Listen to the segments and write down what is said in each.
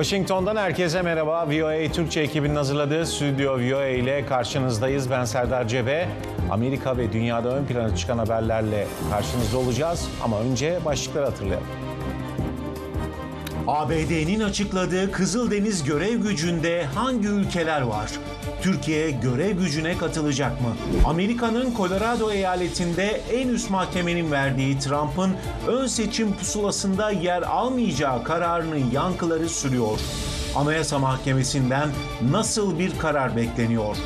Washington'dan herkese merhaba. VOA Türkçe ekibinin hazırladığı Stüdyo VOA ile karşınızdayız. Ben Serdar Cebe. Amerika ve dünyada ön plana çıkan haberlerle karşınızda olacağız. Ama önce başlıkları hatırlayalım. ABD'nin açıkladığı Kızıldeniz görev gücünde hangi ülkeler var? Türkiye görev gücüne katılacak mı? Amerika'nın Colorado eyaletinde en üst mahkemenin verdiği Trump'ın ön seçim pusulasında yer almayacağı kararının yankıları sürüyor. Anayasa Mahkemesi'nden nasıl bir karar bekleniyor?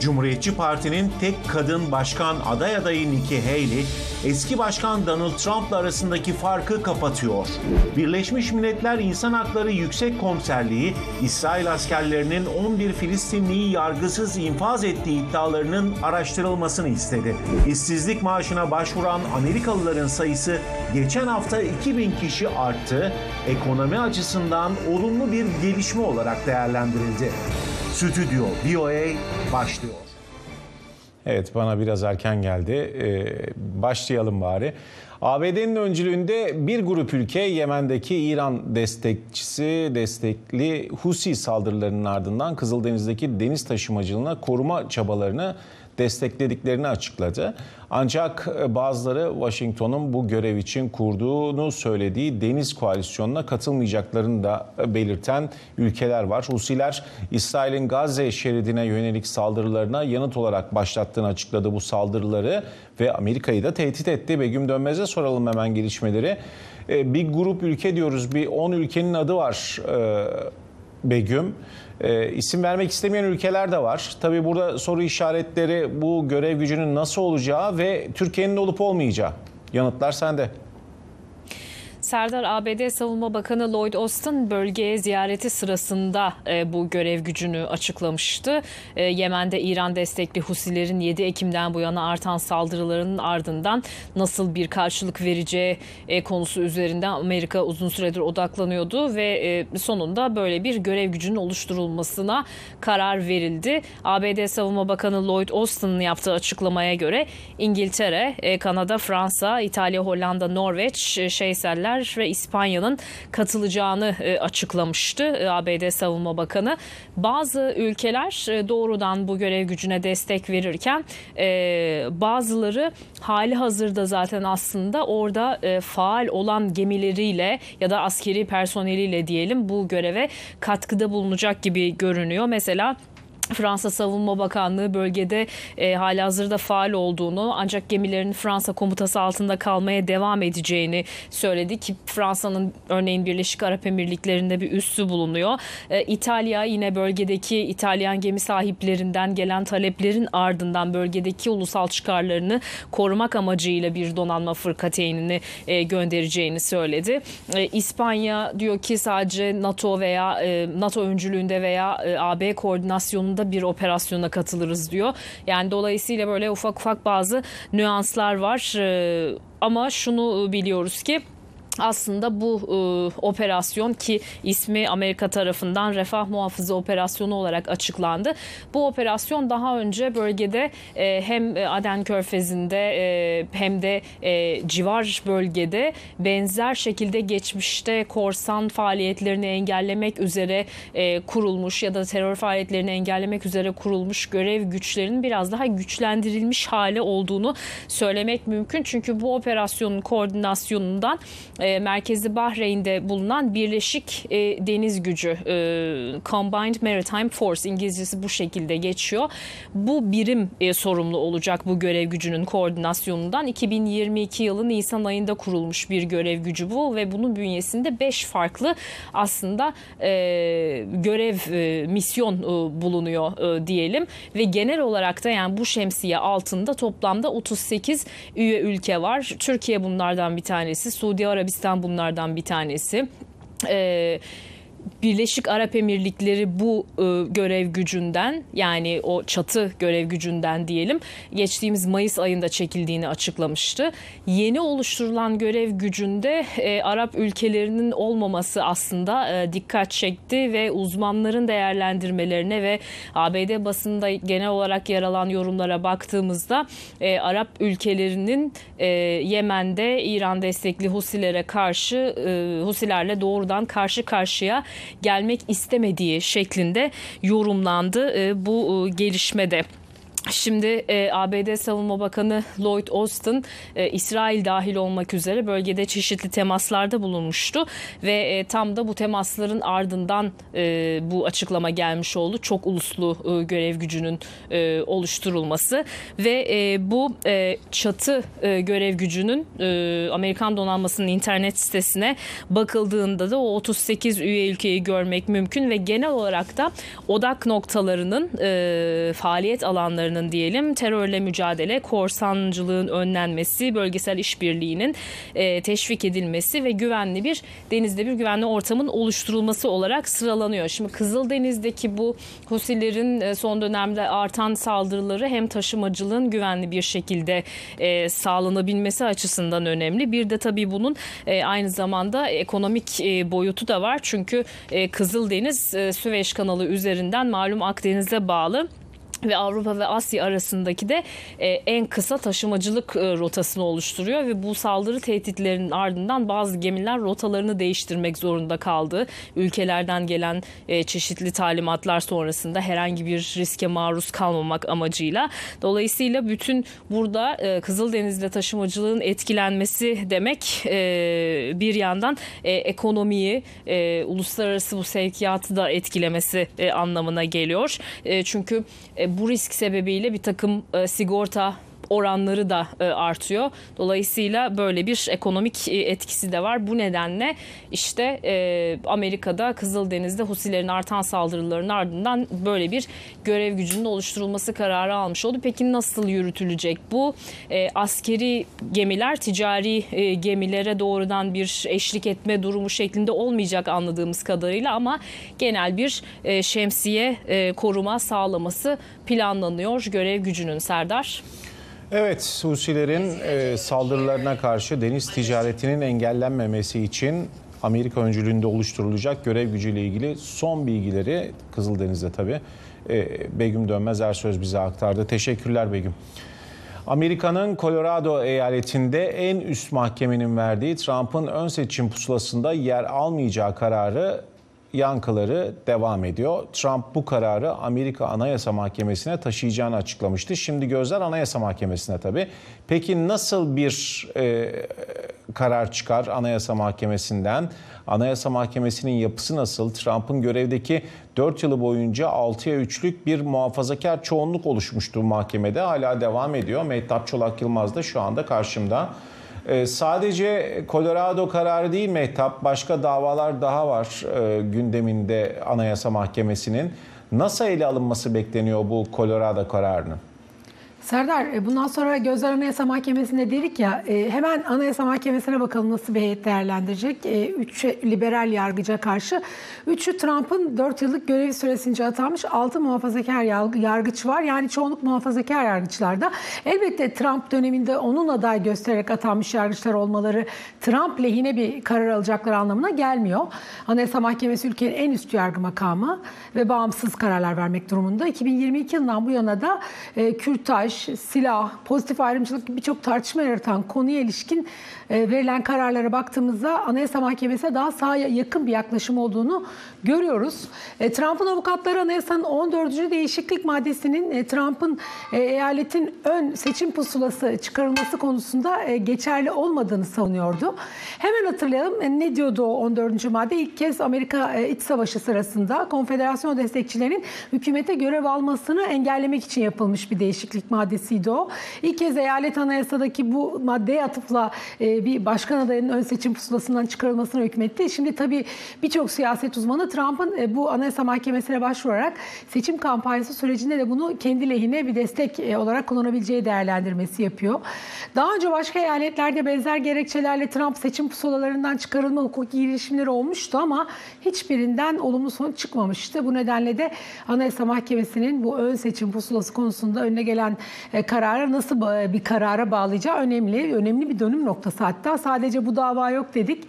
Cumhuriyetçi Parti'nin tek kadın başkan aday adayı Nikki Haley, eski başkan Donald Trump'la arasındaki farkı kapatıyor. Birleşmiş Milletler İnsan Hakları Yüksek Komiserliği, İsrail askerlerinin 11 Filistinliyi yargısız infaz ettiği iddialarının araştırılmasını istedi. İşsizlik maaşına başvuran Amerikalıların sayısı geçen hafta 2000 kişi arttı. Ekonomi açısından olumlu bir gelişme olarak değerlendirildi. Stüdyo VOA başlıyor. Evet bana biraz erken geldi. Ee, başlayalım bari. ABD'nin öncülüğünde bir grup ülke Yemen'deki İran destekçisi destekli Husi saldırılarının ardından Kızıldeniz'deki deniz taşımacılığına koruma çabalarını desteklediklerini açıkladı. Ancak e, bazıları Washington'un bu görev için kurduğunu söylediği deniz koalisyonuna katılmayacaklarını da belirten ülkeler var. Husiler İsrail'in Gazze şeridine yönelik saldırılarına yanıt olarak başlattığını açıkladı bu saldırıları ve Amerika'yı da tehdit etti. Begüm Dönmez'e soralım hemen gelişmeleri. E, bir grup ülke diyoruz, bir 10 ülkenin adı var e, Begüm. E, isim vermek istemeyen ülkeler de var. Tabii burada soru işaretleri bu görev gücünün nasıl olacağı ve Türkiye'nin olup olmayacağı. Yanıtlar sende. Serdar ABD Savunma Bakanı Lloyd Austin bölgeye ziyareti sırasında e, bu görev gücünü açıklamıştı. E, Yemen'de İran destekli Husilerin 7 Ekim'den bu yana artan saldırılarının ardından nasıl bir karşılık vereceği e, konusu üzerinden Amerika uzun süredir odaklanıyordu ve e, sonunda böyle bir görev gücünün oluşturulmasına karar verildi. ABD Savunma Bakanı Lloyd Austin'ın yaptığı açıklamaya göre İngiltere, e, Kanada, Fransa, İtalya, Hollanda, Norveç, e, Şeyseller ve İspanya'nın katılacağını e, açıklamıştı e, ABD Savunma Bakanı. Bazı ülkeler e, doğrudan bu görev gücüne destek verirken bazıları hali hazırda zaten aslında orada faal olan gemileriyle ya da askeri personeliyle diyelim bu göreve katkıda bulunacak gibi görünüyor. Mesela Fransa Savunma Bakanlığı bölgede e, hazırda faal olduğunu ancak gemilerin Fransa komutası altında kalmaya devam edeceğini söyledi ki Fransa'nın örneğin Birleşik Arap Emirlikleri'nde bir üssü bulunuyor. E, İtalya yine bölgedeki İtalyan gemi sahiplerinden gelen taleplerin ardından bölgedeki ulusal çıkarlarını korumak amacıyla bir donanma fırkateynini e, göndereceğini söyledi. E, İspanya diyor ki sadece NATO veya e, NATO öncülüğünde veya e, AB koordinasyonunda anda bir operasyona katılırız diyor. Yani dolayısıyla böyle ufak ufak bazı nüanslar var. Ee, ama şunu biliyoruz ki aslında bu e, operasyon ki ismi Amerika tarafından Refah Muhafızı Operasyonu olarak açıklandı. Bu operasyon daha önce bölgede e, hem Aden Körfezi'nde e, hem de e, civar bölgede benzer şekilde geçmişte korsan faaliyetlerini engellemek üzere e, kurulmuş ya da terör faaliyetlerini engellemek üzere kurulmuş görev güçlerinin biraz daha güçlendirilmiş hale olduğunu söylemek mümkün. Çünkü bu operasyonun koordinasyonundan e, merkezi Bahreyn'de bulunan Birleşik e, Deniz Gücü e, Combined Maritime Force İngilizcesi bu şekilde geçiyor. Bu birim e, sorumlu olacak bu görev gücünün koordinasyonundan. 2022 yılı Nisan ayında kurulmuş bir görev gücü bu ve bunun bünyesinde 5 farklı aslında e, görev e, misyon e, bulunuyor e, diyelim ve genel olarak da yani bu şemsiye altında toplamda 38 üye ülke var. Türkiye bunlardan bir tanesi. Suudi Arabistan Arabistan bunlardan bir tanesi. Ee, Birleşik Arap Emirlikleri bu e, görev gücünden yani o çatı görev gücünden diyelim geçtiğimiz Mayıs ayında çekildiğini açıklamıştı. Yeni oluşturulan görev gücünde e, Arap ülkelerinin olmaması aslında e, dikkat çekti ve uzmanların değerlendirmelerine ve ABD basında genel olarak yer alan yorumlara baktığımızda e, Arap ülkelerinin e, Yemen'de İran destekli Husilere karşı e, Husilerle doğrudan karşı karşıya gelmek istemediği şeklinde yorumlandı e, bu e, gelişmede. Şimdi e, ABD Savunma Bakanı Lloyd Austin e, İsrail dahil olmak üzere bölgede çeşitli temaslarda bulunmuştu ve e, tam da bu temasların ardından e, bu açıklama gelmiş oldu. Çok uluslu e, görev gücünün e, oluşturulması ve e, bu e, çatı e, görev gücünün e, Amerikan donanmasının internet sitesine bakıldığında da o 38 üye ülkeyi görmek mümkün ve genel olarak da odak noktalarının e, faaliyet alanları diyelim terörle mücadele, korsancılığın önlenmesi, bölgesel işbirliğinin e, teşvik edilmesi ve güvenli bir denizde bir güvenli ortamın oluşturulması olarak sıralanıyor. Şimdi Kızıldeniz'deki bu Husilerin e, son dönemde artan saldırıları hem taşımacılığın güvenli bir şekilde e, sağlanabilmesi açısından önemli. Bir de tabii bunun e, aynı zamanda ekonomik e, boyutu da var. Çünkü e, Kızıldeniz e, Süveyş kanalı üzerinden malum Akdeniz'e bağlı ve Avrupa ve Asya arasındaki de e, en kısa taşımacılık e, rotasını oluşturuyor ve bu saldırı tehditlerinin ardından bazı gemiler rotalarını değiştirmek zorunda kaldı. Ülkelerden gelen e, çeşitli talimatlar sonrasında herhangi bir riske maruz kalmamak amacıyla. Dolayısıyla bütün burada e, Kızıldeniz'de taşımacılığın etkilenmesi demek bir yandan ekonomiyi, uluslararası bu sevkiyatı da etkilemesi anlamına geliyor. Çünkü bu risk sebebiyle bir takım e, sigorta oranları da e, artıyor. Dolayısıyla böyle bir ekonomik e, etkisi de var. Bu nedenle işte e, Amerika'da Kızıldeniz'de Husilerin artan saldırılarının ardından böyle bir görev gücünün oluşturulması kararı almış oldu. Peki nasıl yürütülecek bu? Askeri gemiler ticari gemilere doğrudan bir eşlik etme durumu şeklinde olmayacak anladığımız kadarıyla ama genel bir şemsiye koruma sağlaması planlanıyor görev gücünün Serdar. Evet, Husilerin e, saldırılarına karşı deniz ticaretinin engellenmemesi için Amerika öncülüğünde oluşturulacak görev gücüyle ilgili son bilgileri Kızıldeniz'de tabii e, Begüm Dönmez Ersöz bize aktardı. Teşekkürler Begüm. Amerika'nın Colorado eyaletinde en üst mahkemenin verdiği Trump'ın ön seçim pusulasında yer almayacağı kararı yankıları devam ediyor. Trump bu kararı Amerika Anayasa Mahkemesi'ne taşıyacağını açıklamıştı. Şimdi gözler Anayasa Mahkemesi'ne tabii. Peki nasıl bir e, karar çıkar Anayasa Mahkemesi'nden? Anayasa Mahkemesi'nin yapısı nasıl? Trump'ın görevdeki 4 yılı boyunca 6'ya 3'lük bir muhafazakar çoğunluk oluşmuştu mahkemede. Hala devam ediyor. Mehtap Çolak Yılmaz da şu anda karşımda. Ee, sadece Colorado kararı değil Mehtap, başka davalar daha var e, gündeminde Anayasa Mahkemesi'nin. Nasıl ele alınması bekleniyor bu Colorado kararının? Serdar e, bundan sonra Gözler Anayasa Mahkemesi'nde dedik ya e, hemen Anayasa Mahkemesi'ne bakalım nasıl bir heyet değerlendirecek. E, üç liberal yargıca karşı. Üçü Trump'ın 4 yıllık görev süresince atanmış 6 muhafazakar yargıç var. Yani çoğunluk muhafazakar yargıçlarda. Elbette Trump döneminde onun aday göstererek atanmış yargıçlar olmaları Trump lehine bir karar alacakları anlamına gelmiyor. Anayasa Mahkemesi ülkenin en üst yargı makamı ve bağımsız kararlar vermek durumunda. 2022 yılından bu yana da Kürtaj, silah, pozitif ayrımcılık gibi birçok tartışma yaratan konuya ilişkin verilen kararlara baktığımızda Anayasa Mahkemesi'ne daha sağa yakın bir yaklaşım olduğunu görüyoruz. E, Trump'ın avukatları anayasanın 14. değişiklik maddesinin e, Trump'ın eyaletin ön seçim pusulası çıkarılması konusunda geçerli olmadığını savunuyordu. Hemen hatırlayalım ne diyordu o 14. madde? İlk kez Amerika İç Savaşı sırasında konfederasyon destekçilerinin hükümete görev almasını engellemek için yapılmış bir değişiklik maddesiydi o. İlk kez eyalet anayasadaki bu maddeye atıfla bir başkan adayının ön seçim pusulasından çıkarılmasına hükmetti. Şimdi tabii birçok siyaset uzmanı Trump'ın e, bu Anayasa Mahkemesi'ne başvurarak seçim kampanyası sürecinde de bunu kendi lehine bir destek e, olarak kullanabileceği değerlendirmesi yapıyor. Daha önce başka eyaletlerde benzer gerekçelerle Trump seçim pusulalarından çıkarılma hukuki girişimleri olmuştu ama hiçbirinden olumlu sonuç çıkmamıştı. Bu nedenle de Anayasa Mahkemesi'nin bu ön seçim pusulası konusunda önüne gelen e, karara nasıl bir karara bağlayacağı önemli. Önemli bir dönüm noktası hatta. Sadece bu dava yok dedik.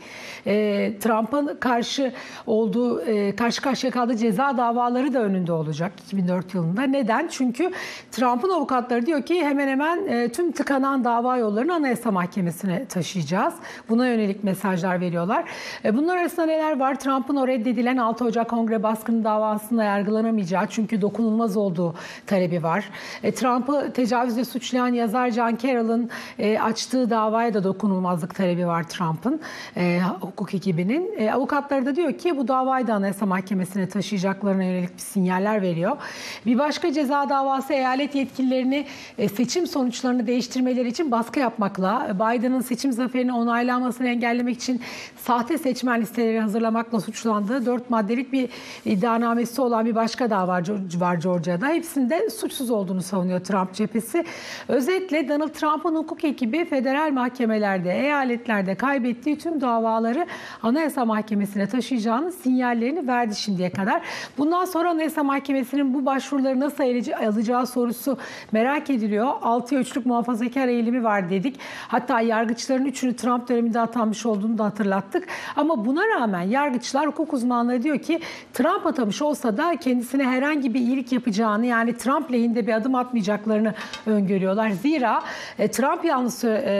E, Trump'ın karşı olduğu, e, karşı karşıya kaldığı ceza davaları da önünde olacak 2004 yılında. Neden? Çünkü Trump'ın avukatları diyor ki hemen hemen e, tüm tıkanan dava yollarını Anayasa Mahkemesi'ne taşıyacağız. Buna yönelik mesajlar veriyorlar. E, bunlar arasında neler var? Trump'ın o reddedilen 6 Ocak Kongre baskını davasında yargılanamayacağı çünkü dokunulmaz olduğu talebi var. E, Trump'ı tecavüzle suçlayan yazar John Carroll'ın e, açtığı davaya da dokunulmazlık talebi var Trump'ın e, hukuk ekibinin. E, avukatları da diyor ki bu davayı da Anayasa Mahkemesi'ne taşıyacaklarına yönelik bir sinyaller veriyor. Bir başka ceza davası eyalet yetkililerini e, seçim sonuçlarını değiştirmeleri için baskı yapmakla, e, Biden'ın seçim zaferini onaylanmasını engellemek için sahte seçmen listeleri hazırlamakla suçlandığı dört maddelik bir iddianamesi olan bir başka dava var Georgia'da. Hepsinde suçsuz olduğunu savunuyor Trump cephesi. Özetle Donald Trump'ın hukuk ekibi federal mahkemelerde, eyaletlerde kaybettiği tüm davaları Anayasa Mahkemesi'ne taşıyacağını sinyallerini verdi şimdiye kadar. Bundan sonra Anayasa Mahkemesi'nin bu başvuruları nasıl alacağı sorusu merak ediliyor. 6 üçlük muhafazakar eğilimi var dedik. Hatta yargıçların üçünü Trump döneminde atanmış olduğunu da hatırlattık. Ama buna rağmen yargıçlar, hukuk uzmanları diyor ki Trump atamış olsa da kendisine herhangi bir iyilik yapacağını yani Trump lehinde bir adım atmayacaklarını öngörüyorlar. Zira e, Trump yanlısı e,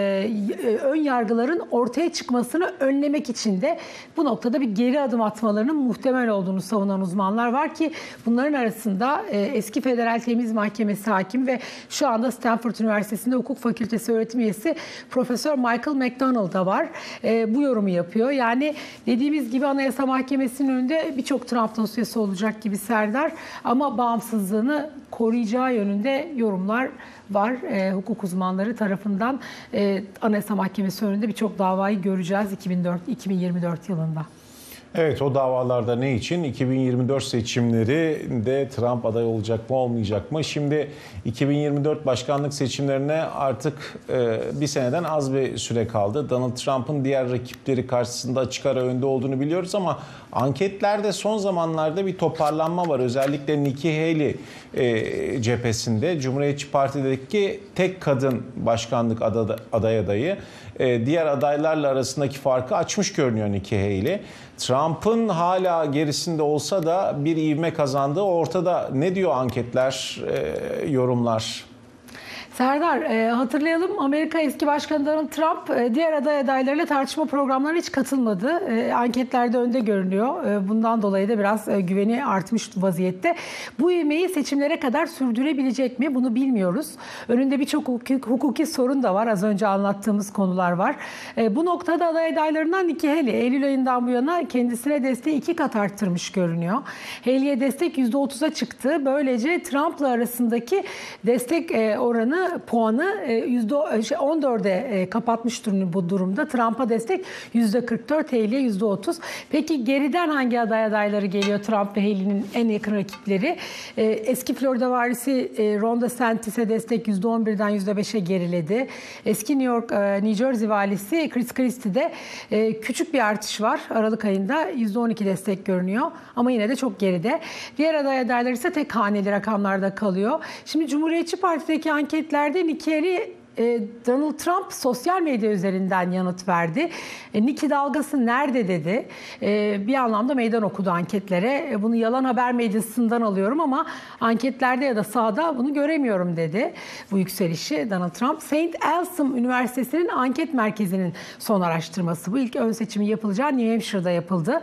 e, ön yargıların ortaya çıkmasını önlemek için de bu noktada bir geri adım atmalarının muhtemel olduğunu savunan uzmanlar var ki bunların arasında e, eski Federal Temiz Mahkemesi hakim ve şu anda Stanford Üniversitesi'nde hukuk fakültesi öğretim üyesi Profesör Michael McDonald da var. E, bu yorumu yapıyor. Yani dediğimiz gibi Anayasa Mahkemesi'nin önünde birçok Trump dosyası olacak gibi Serdar ama bağımsızlığını koruyacağı yönünde yorumlar var. E, hukuk uzmanları tarafından e, Anayasa Mahkemesi önünde birçok davayı göreceğiz 2004 2024 yılında. Evet o davalarda ne için? 2024 seçimleri de Trump aday olacak mı olmayacak mı? Şimdi 2024 başkanlık seçimlerine artık e, bir seneden az bir süre kaldı. Donald Trump'ın diğer rakipleri karşısında açık ara önde olduğunu biliyoruz ama anketlerde son zamanlarda bir toparlanma var. Özellikle Nikki Haley e, cephesinde Cumhuriyetçi Parti'deki tek kadın başkanlık aday adayı. E, diğer adaylarla arasındaki farkı açmış görünüyor Nikki Haley. Trump'ın hala gerisinde olsa da bir ivme kazandığı ortada. Ne diyor anketler, e, yorumlar? Serdar e, hatırlayalım Amerika eski başkanı Donald Trump e, diğer aday adaylarıyla tartışma programlarına hiç katılmadı. E, anketlerde önde görünüyor. E, bundan dolayı da biraz e, güveni artmış vaziyette. Bu ivmeyi seçimlere kadar sürdürebilecek mi bunu bilmiyoruz. Önünde birçok hukuki, hukuki sorun da var. Az önce anlattığımız konular var. E, bu noktada aday adaylarından Nikki Haley Eylül ayından bu yana kendisine desteği iki kat arttırmış görünüyor. Haley'e destek %30'a çıktı. Böylece Trump'la arasındaki destek e, oranı puanı e, yüzde şey, 14'e e, kapatmış durumda bu durumda. Trump'a destek %44, Haley'e %30. Peki geriden hangi aday adayları geliyor Trump ve Haley'nin en yakın rakipleri? E, Eski Florida valisi e, Ron DeSantis'e destek %11'den %5'e geriledi. Eski New York, New Jersey valisi Chris Christie'de küçük bir artış var. Aralık ayında %12 destek görünüyor ama yine de çok geride. Diğer aday adaylar ise tek haneli rakamlarda kalıyor. Şimdi Cumhuriyetçi Parti'deki anketlerde Nikki Haley e, Donald Trump sosyal medya üzerinden yanıt verdi. E, Nikki dalgası nerede dedi. E, bir anlamda meydan okudu anketlere. Bunu yalan haber medyasından alıyorum ama anketlerde ya da sahada bunu göremiyorum dedi. Bu yükselişi Donald Trump. St. Elsem Üniversitesi'nin anket merkezinin son araştırması. Bu ilk ön seçimi yapılacağı New Hampshire'da yapıldı.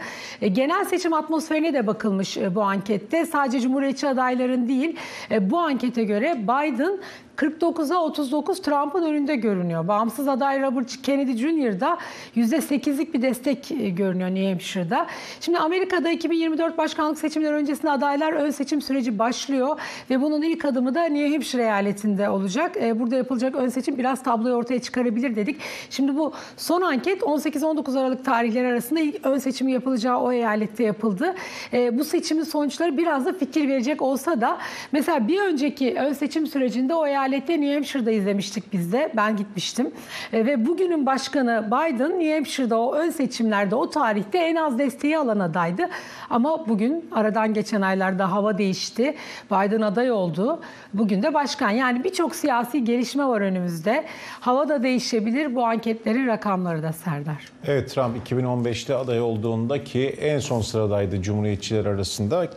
Genel seçim atmosferine de bakılmış bu ankette. Sadece Cumhuriyetçi adayların değil bu ankete göre Biden 49'a 39 Trump'ın önünde görünüyor. Bağımsız aday Robert Kennedy Jr. da %8'lik bir destek e, görünüyor New Hampshire'da. Şimdi Amerika'da 2024 başkanlık seçimleri öncesinde adaylar ön seçim süreci başlıyor ve bunun ilk adımı da New Hampshire eyaletinde olacak. E, burada yapılacak ön seçim biraz tabloyu ortaya çıkarabilir dedik. Şimdi bu son anket 18-19 Aralık tarihleri arasında ilk ön seçimi yapılacağı o eyalette yapıldı. E, bu seçimin sonuçları biraz da fikir verecek olsa da mesela bir önceki ön seçim sürecinde o eyalet eyalette New Hampshire'da izlemiştik biz de. Ben gitmiştim. E, ve bugünün başkanı Biden New Hampshire'da o ön seçimlerde o tarihte en az desteği alan adaydı. Ama bugün aradan geçen aylarda hava değişti. Biden aday oldu. Bugün de başkan. Yani birçok siyasi gelişme var önümüzde. Hava da değişebilir. Bu anketlerin rakamları da Serdar. Evet Trump 2015'te aday olduğunda ki en son sıradaydı Cumhuriyetçiler arasında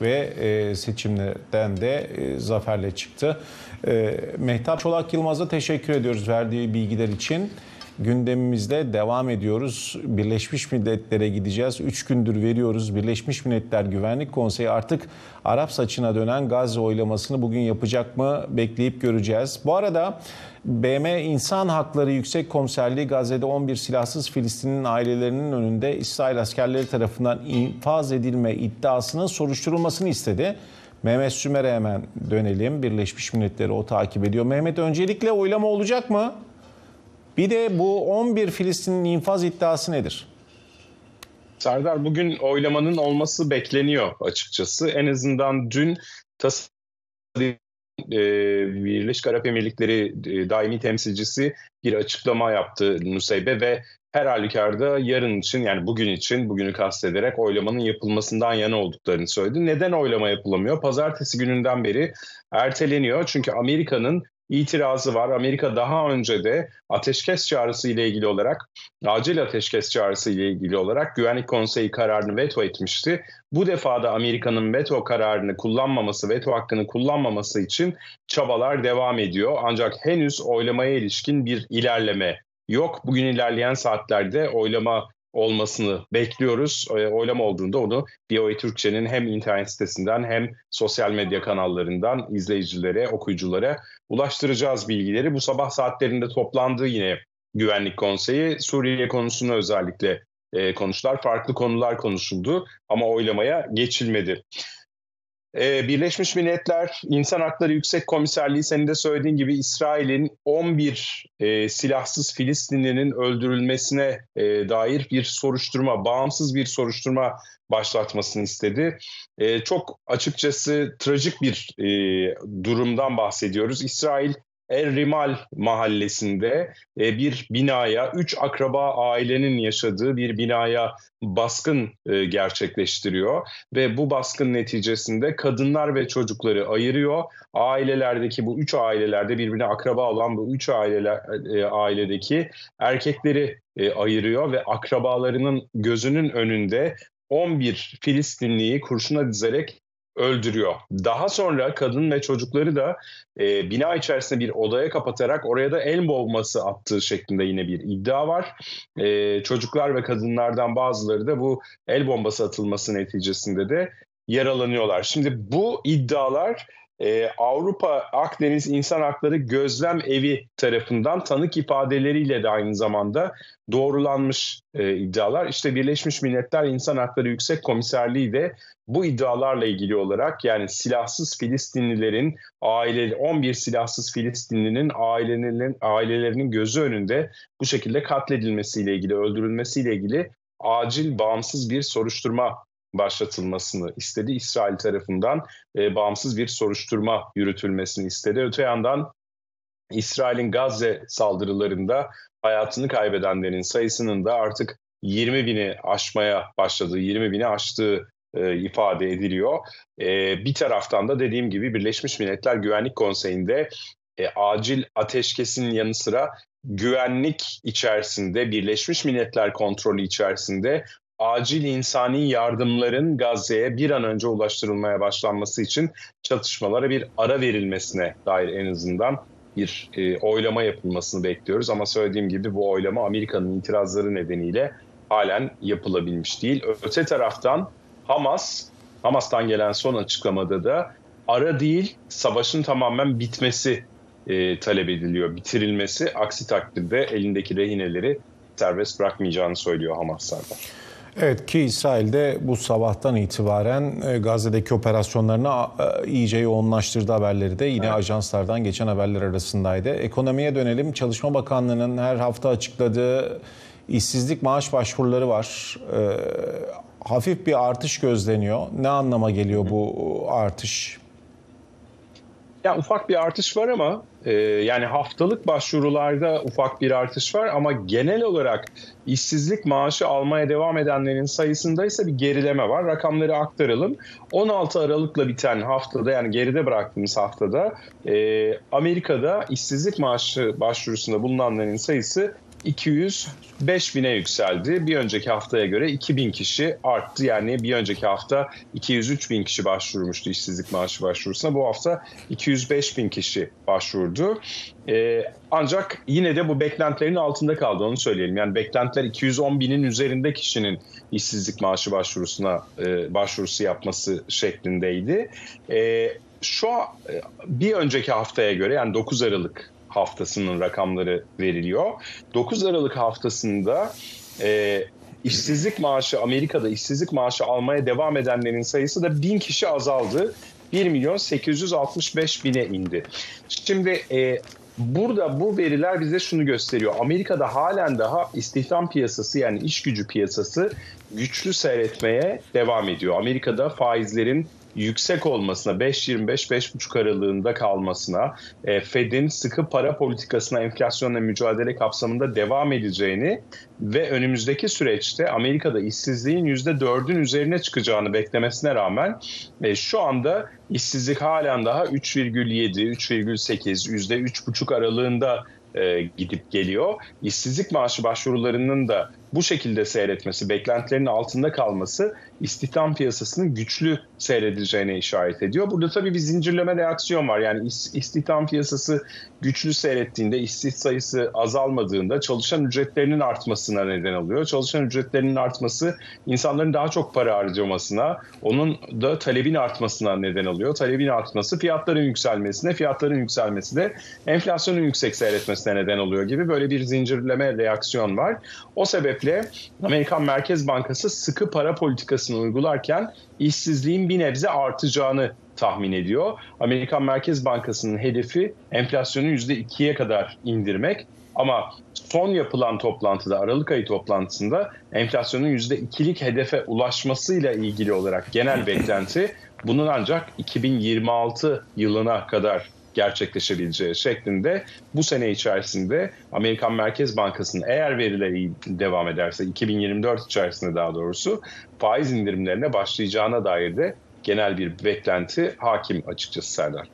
ve e, seçimlerden de e, zaferle çıktı. E, Mehtap Çolak Yılmaz'a teşekkür ediyoruz verdiği bilgiler için. Gündemimizde devam ediyoruz. Birleşmiş Milletler'e gideceğiz. Üç gündür veriyoruz. Birleşmiş Milletler Güvenlik Konseyi artık Arap saçına dönen Gazze oylamasını bugün yapacak mı bekleyip göreceğiz. Bu arada BM İnsan Hakları Yüksek Komiserliği Gazze'de 11 silahsız Filistin'in ailelerinin önünde İsrail askerleri tarafından infaz edilme iddiasının soruşturulmasını istedi. Mehmet Sümer'e hemen dönelim. Birleşmiş Milletleri o takip ediyor. Mehmet öncelikle oylama olacak mı? Bir de bu 11 Filistin'in infaz iddiası nedir? Serdar bugün oylamanın olması bekleniyor açıkçası. En azından dün e, Birleşik Arap Emirlikleri e, daimi temsilcisi bir açıklama yaptı Nusaybe ve her halükarda yarın için yani bugün için bugünü kastederek oylamanın yapılmasından yana olduklarını söyledi. Neden oylama yapılamıyor? Pazartesi gününden beri erteleniyor. Çünkü Amerika'nın itirazı var. Amerika daha önce de ateşkes çağrısı ile ilgili olarak, acil ateşkes çağrısı ile ilgili olarak Güvenlik Konseyi kararını veto etmişti. Bu defa da Amerika'nın veto kararını kullanmaması, veto hakkını kullanmaması için çabalar devam ediyor. Ancak henüz oylamaya ilişkin bir ilerleme yok. Bugün ilerleyen saatlerde oylama olmasını bekliyoruz. E, oylama olduğunda onu BOE Türkçe'nin hem internet sitesinden hem sosyal medya kanallarından izleyicilere, okuyuculara ulaştıracağız bilgileri. Bu sabah saatlerinde toplandı yine Güvenlik Konseyi. Suriye konusunu özellikle e, konuştular. Farklı konular konuşuldu ama oylamaya geçilmedi. Ee, Birleşmiş Milletler İnsan Hakları Yüksek Komiserliği senin de söylediğin gibi İsrail'in 11 e, silahsız Filistinlinin öldürülmesine e, dair bir soruşturma, bağımsız bir soruşturma başlatmasını istedi. E, çok açıkçası trajik bir e, durumdan bahsediyoruz. İsrail El Rimal mahallesinde e, bir binaya, üç akraba ailenin yaşadığı bir binaya baskın e, gerçekleştiriyor ve bu baskın neticesinde kadınlar ve çocukları ayırıyor. Ailelerdeki bu üç ailelerde birbirine akraba olan bu üç aileler, e, ailedeki erkekleri ayırıyor ve akrabalarının gözünün önünde 11 Filistinliyi kurşuna dizerek öldürüyor. Daha sonra kadın ve çocukları da e, bina içerisinde bir odaya kapatarak oraya da el bombası attığı şeklinde yine bir iddia var. E, çocuklar ve kadınlardan bazıları da bu el bombası atılması neticesinde de yaralanıyorlar. Şimdi bu iddialar e, Avrupa Akdeniz İnsan Hakları Gözlem Evi tarafından tanık ifadeleriyle de aynı zamanda doğrulanmış e, iddialar. İşte Birleşmiş Milletler İnsan Hakları Yüksek Komiserliği de bu iddialarla ilgili olarak yani silahsız Filistinlilerin aile 11 silahsız Filistinlinin ailelerinin ailelerinin gözü önünde bu şekilde katledilmesiyle ilgili, öldürülmesiyle ilgili acil bağımsız bir soruşturma başlatılmasını istedi. İsrail tarafından e, bağımsız bir soruşturma yürütülmesini istedi. Öte yandan İsrail'in Gazze saldırılarında hayatını kaybedenlerin sayısının da artık 20 bini aşmaya başladığı, 20 bini aştığı e, ifade ediliyor. E, bir taraftan da dediğim gibi Birleşmiş Milletler Güvenlik Konseyi'nde e, acil ateşkesin yanı sıra güvenlik içerisinde, Birleşmiş Milletler kontrolü içerisinde acil insani yardımların Gazze'ye bir an önce ulaştırılmaya başlanması için çatışmalara bir ara verilmesine dair en azından bir e, oylama yapılmasını bekliyoruz. Ama söylediğim gibi bu oylama Amerika'nın itirazları nedeniyle halen yapılabilmiş değil. Öte taraftan Hamas, Hamas'tan gelen son açıklamada da ara değil savaşın tamamen bitmesi e, talep ediliyor, bitirilmesi. Aksi takdirde elindeki rehineleri serbest bırakmayacağını söylüyor Hamas'larda. Evet ki İsrail'de bu sabahtan itibaren e, Gazze'deki operasyonlarını e, iyice yoğunlaştırdı haberleri de yine evet. ajanslardan geçen haberler arasındaydı. Ekonomiye dönelim. Çalışma Bakanlığı'nın her hafta açıkladığı işsizlik maaş başvuruları var. E, hafif bir artış gözleniyor. Ne anlama geliyor bu artış? Yani ufak bir artış var ama e, yani haftalık başvurularda ufak bir artış var ama genel olarak işsizlik maaşı almaya devam edenlerin sayısında ise bir gerileme var. Rakamları aktaralım. 16 Aralık'la biten haftada yani geride bıraktığımız haftada e, Amerika'da işsizlik maaşı başvurusunda bulunanların sayısı 205 bine yükseldi. Bir önceki haftaya göre 2000 kişi arttı. Yani bir önceki hafta 203 bin kişi başvurmuştu işsizlik maaşı başvurusuna. Bu hafta 205 bin kişi başvurdu. Ee, ancak yine de bu beklentilerin altında kaldı onu söyleyelim. Yani beklentiler 210 binin üzerinde kişinin işsizlik maaşı başvurusuna e, başvurusu yapması şeklindeydi. E, şu bir önceki haftaya göre yani 9 Aralık haftasının rakamları veriliyor. 9 Aralık haftasında e, işsizlik maaşı Amerika'da işsizlik maaşı almaya devam edenlerin sayısı da 1000 kişi azaldı. 1 milyon 865 bine indi. Şimdi e, burada bu veriler bize şunu gösteriyor. Amerika'da halen daha istihdam piyasası yani iş gücü piyasası güçlü seyretmeye devam ediyor. Amerika'da faizlerin yüksek olmasına, 5.25-5.5 aralığında kalmasına, e, Fed'in sıkı para politikasına enflasyonla mücadele kapsamında devam edeceğini ve önümüzdeki süreçte Amerika'da işsizliğin %4'ün üzerine çıkacağını beklemesine rağmen e, şu anda işsizlik halen daha 3,7, 3,8, %3,5 aralığında e, gidip geliyor. İşsizlik maaşı başvurularının da bu şekilde seyretmesi, beklentilerinin altında kalması istihdam piyasasının güçlü seyredileceğine işaret ediyor. Burada tabii bir zincirleme reaksiyon var. Yani istihdam piyasası güçlü seyrettiğinde, işsiz sayısı azalmadığında çalışan ücretlerinin artmasına neden oluyor. Çalışan ücretlerinin artması insanların daha çok para harcamasına, onun da talebin artmasına neden oluyor. Talebin artması fiyatların yükselmesine, fiyatların yükselmesi de enflasyonun yüksek seyretmesine neden oluyor gibi böyle bir zincirleme reaksiyon var. O sebeple Amerikan Merkez Bankası sıkı para politikasını uygularken işsizliğin bir nebze artacağını tahmin ediyor. Amerikan Merkez Bankası'nın hedefi enflasyonu %2'ye kadar indirmek. Ama son yapılan toplantıda, Aralık ayı toplantısında enflasyonun %2'lik hedefe ulaşmasıyla ilgili olarak genel beklenti bunun ancak 2026 yılına kadar gerçekleşebileceği şeklinde bu sene içerisinde Amerikan Merkez Bankası'nın eğer veriler iyi devam ederse 2024 içerisinde daha doğrusu faiz indirimlerine başlayacağına dair de genel bir beklenti hakim açıkçası Serdar.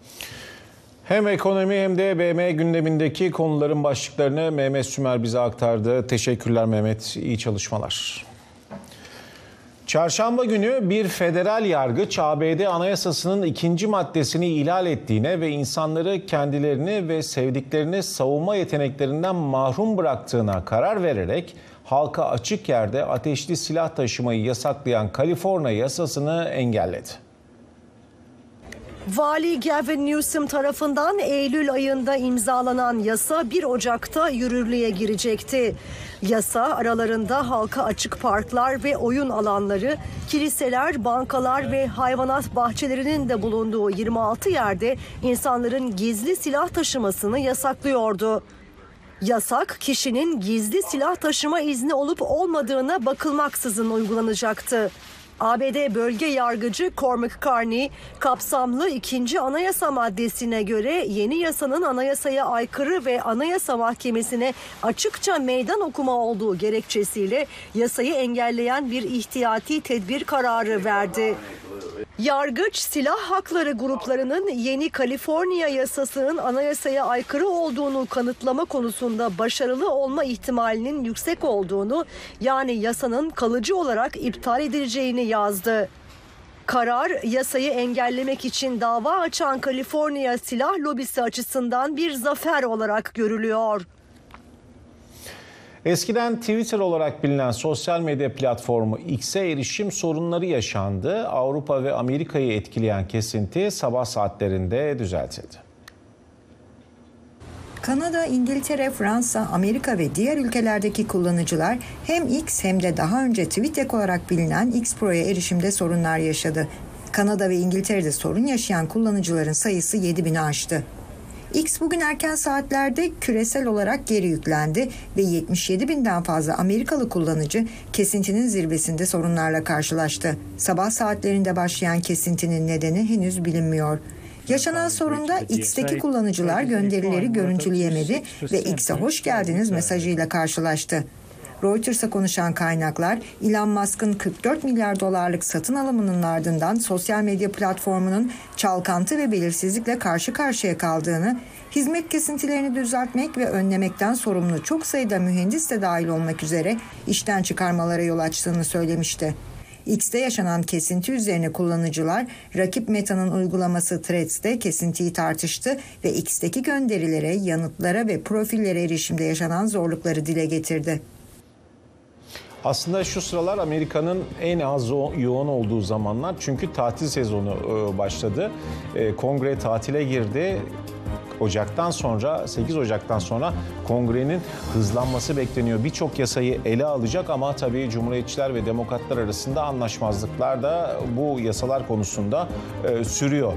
Hem ekonomi hem de BM gündemindeki konuların başlıklarını Mehmet Sümer bize aktardı. Teşekkürler Mehmet. İyi çalışmalar. Çarşamba günü bir federal yargıç ABD Anayasası'nın ikinci maddesini ihlal ettiğine ve insanları kendilerini ve sevdiklerini savunma yeteneklerinden mahrum bıraktığına karar vererek halka açık yerde ateşli silah taşımayı yasaklayan Kaliforniya yasasını engelledi. Vali Gavin Newsom tarafından Eylül ayında imzalanan yasa 1 Ocak'ta yürürlüğe girecekti. Yasa aralarında halka açık parklar ve oyun alanları, kiliseler, bankalar ve hayvanat bahçelerinin de bulunduğu 26 yerde insanların gizli silah taşımasını yasaklıyordu. Yasak kişinin gizli silah taşıma izni olup olmadığına bakılmaksızın uygulanacaktı. ABD bölge yargıcı Cormac Carney kapsamlı ikinci anayasa maddesine göre yeni yasanın anayasaya aykırı ve anayasa mahkemesine açıkça meydan okuma olduğu gerekçesiyle yasayı engelleyen bir ihtiyati tedbir kararı verdi. Yargıç silah hakları gruplarının yeni Kaliforniya yasasının anayasaya aykırı olduğunu kanıtlama konusunda başarılı olma ihtimalinin yüksek olduğunu yani yasanın kalıcı olarak iptal edileceğini yazdı. Karar yasayı engellemek için dava açan Kaliforniya silah lobisi açısından bir zafer olarak görülüyor. Eskiden Twitter olarak bilinen sosyal medya platformu X'e erişim sorunları yaşandı. Avrupa ve Amerika'yı etkileyen kesinti sabah saatlerinde düzeltildi. Kanada, İngiltere, Fransa, Amerika ve diğer ülkelerdeki kullanıcılar hem X hem de daha önce Twitter olarak bilinen X Pro'ya erişimde sorunlar yaşadı. Kanada ve İngiltere'de sorun yaşayan kullanıcıların sayısı 7000'i aştı. X bugün erken saatlerde küresel olarak geri yüklendi ve 77 binden fazla Amerikalı kullanıcı kesintinin zirvesinde sorunlarla karşılaştı. Sabah saatlerinde başlayan kesintinin nedeni henüz bilinmiyor. Yaşanan sorunda X'teki kullanıcılar gönderileri görüntüleyemedi ve X'e hoş geldiniz mesajıyla karşılaştı. Reuters'a konuşan kaynaklar Elon Musk'ın 44 milyar dolarlık satın alımının ardından sosyal medya platformunun çalkantı ve belirsizlikle karşı karşıya kaldığını, hizmet kesintilerini düzeltmek ve önlemekten sorumlu çok sayıda mühendis de dahil olmak üzere işten çıkarmalara yol açtığını söylemişti. X'te yaşanan kesinti üzerine kullanıcılar rakip Meta'nın uygulaması Threads'te kesintiyi tartıştı ve X'teki gönderilere, yanıtlara ve profillere erişimde yaşanan zorlukları dile getirdi. Aslında şu sıralar Amerika'nın en az yoğun olduğu zamanlar çünkü tatil sezonu e, başladı. E, kongre tatile girdi. Ocak'tan sonra 8 Ocak'tan sonra kongrenin hızlanması bekleniyor. Birçok yasayı ele alacak ama tabii Cumhuriyetçiler ve Demokratlar arasında anlaşmazlıklar da bu yasalar konusunda e, sürüyor.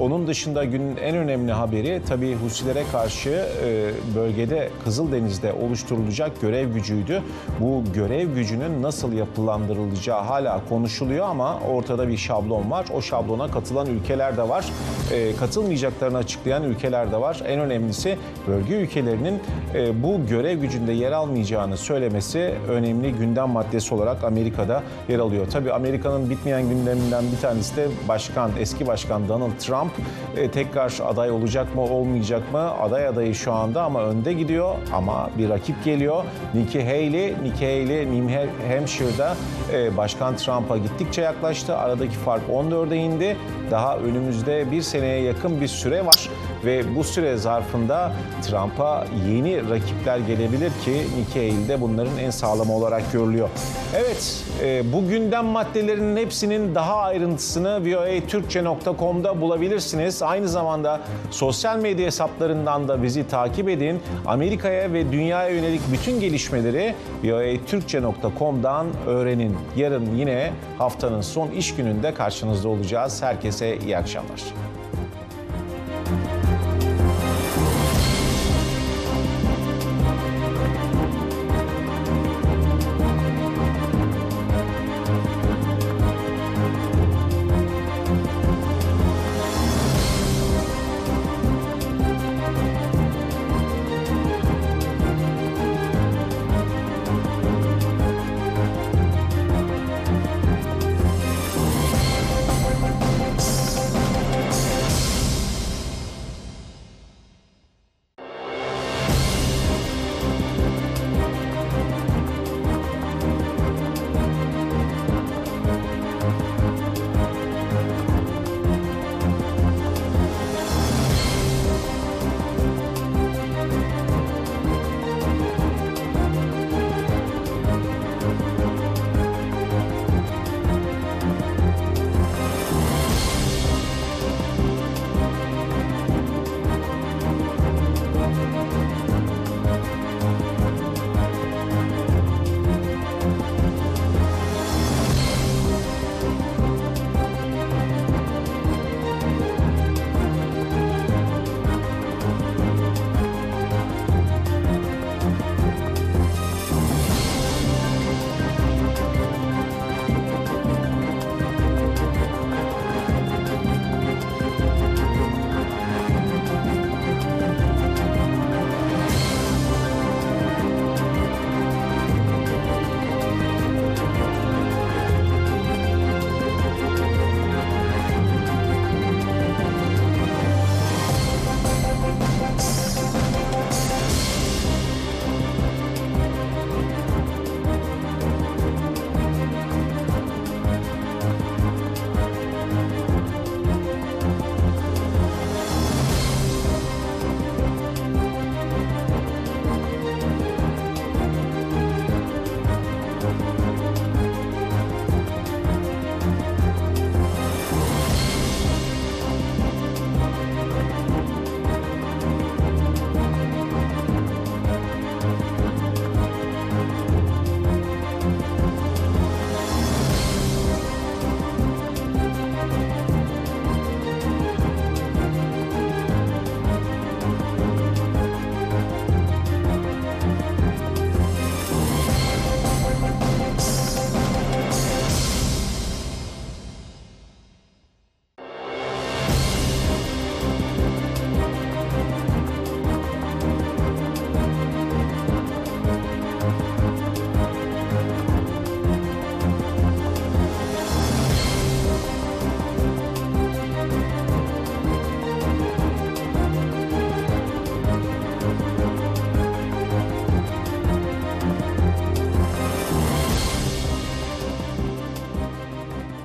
Onun dışında günün en önemli haberi tabii Husilere karşı e, bölgede Kızıldeniz'de oluşturulacak görev gücüydü. Bu görev gücünün nasıl yapılandırılacağı hala konuşuluyor ama ortada bir şablon var. O şablona katılan ülkeler de var. E, katılmayacaklarını açıklayan ülkeler de var. En önemlisi bölge ülkelerinin e, bu görev gücünde yer almayacağını söylemesi önemli gündem maddesi olarak Amerika'da yer alıyor. Tabii Amerika'nın bitmeyen gündeminden bir tanesi de başkan, eski başkan Donald Trump e, tekrar aday olacak mı olmayacak mı? Aday adayı şu anda ama önde gidiyor ama bir rakip geliyor. Nikki Haley, Nikki Haley New Hampshire'da e, Başkan Trump'a gittikçe yaklaştı. Aradaki fark 14'e indi. Daha önümüzde bir seneye yakın bir süre var ve bu süre zarfında Trump'a yeni rakipler gelebilir ki Nikki Haley de bunların en sağlamı olarak görülüyor. Evet, e, bu gündem maddelerinin hepsinin daha ayrıntısını voatürkçe.com'da bulabilirsiniz. Aynı zamanda sosyal medya hesaplarından da bizi takip edin. Amerika'ya ve dünyaya yönelik bütün gelişmeleri voatürkçe.com'dan öğrenin. Yarın yine haftanın son iş gününde karşınızda olacağız. Herkese iyi akşamlar.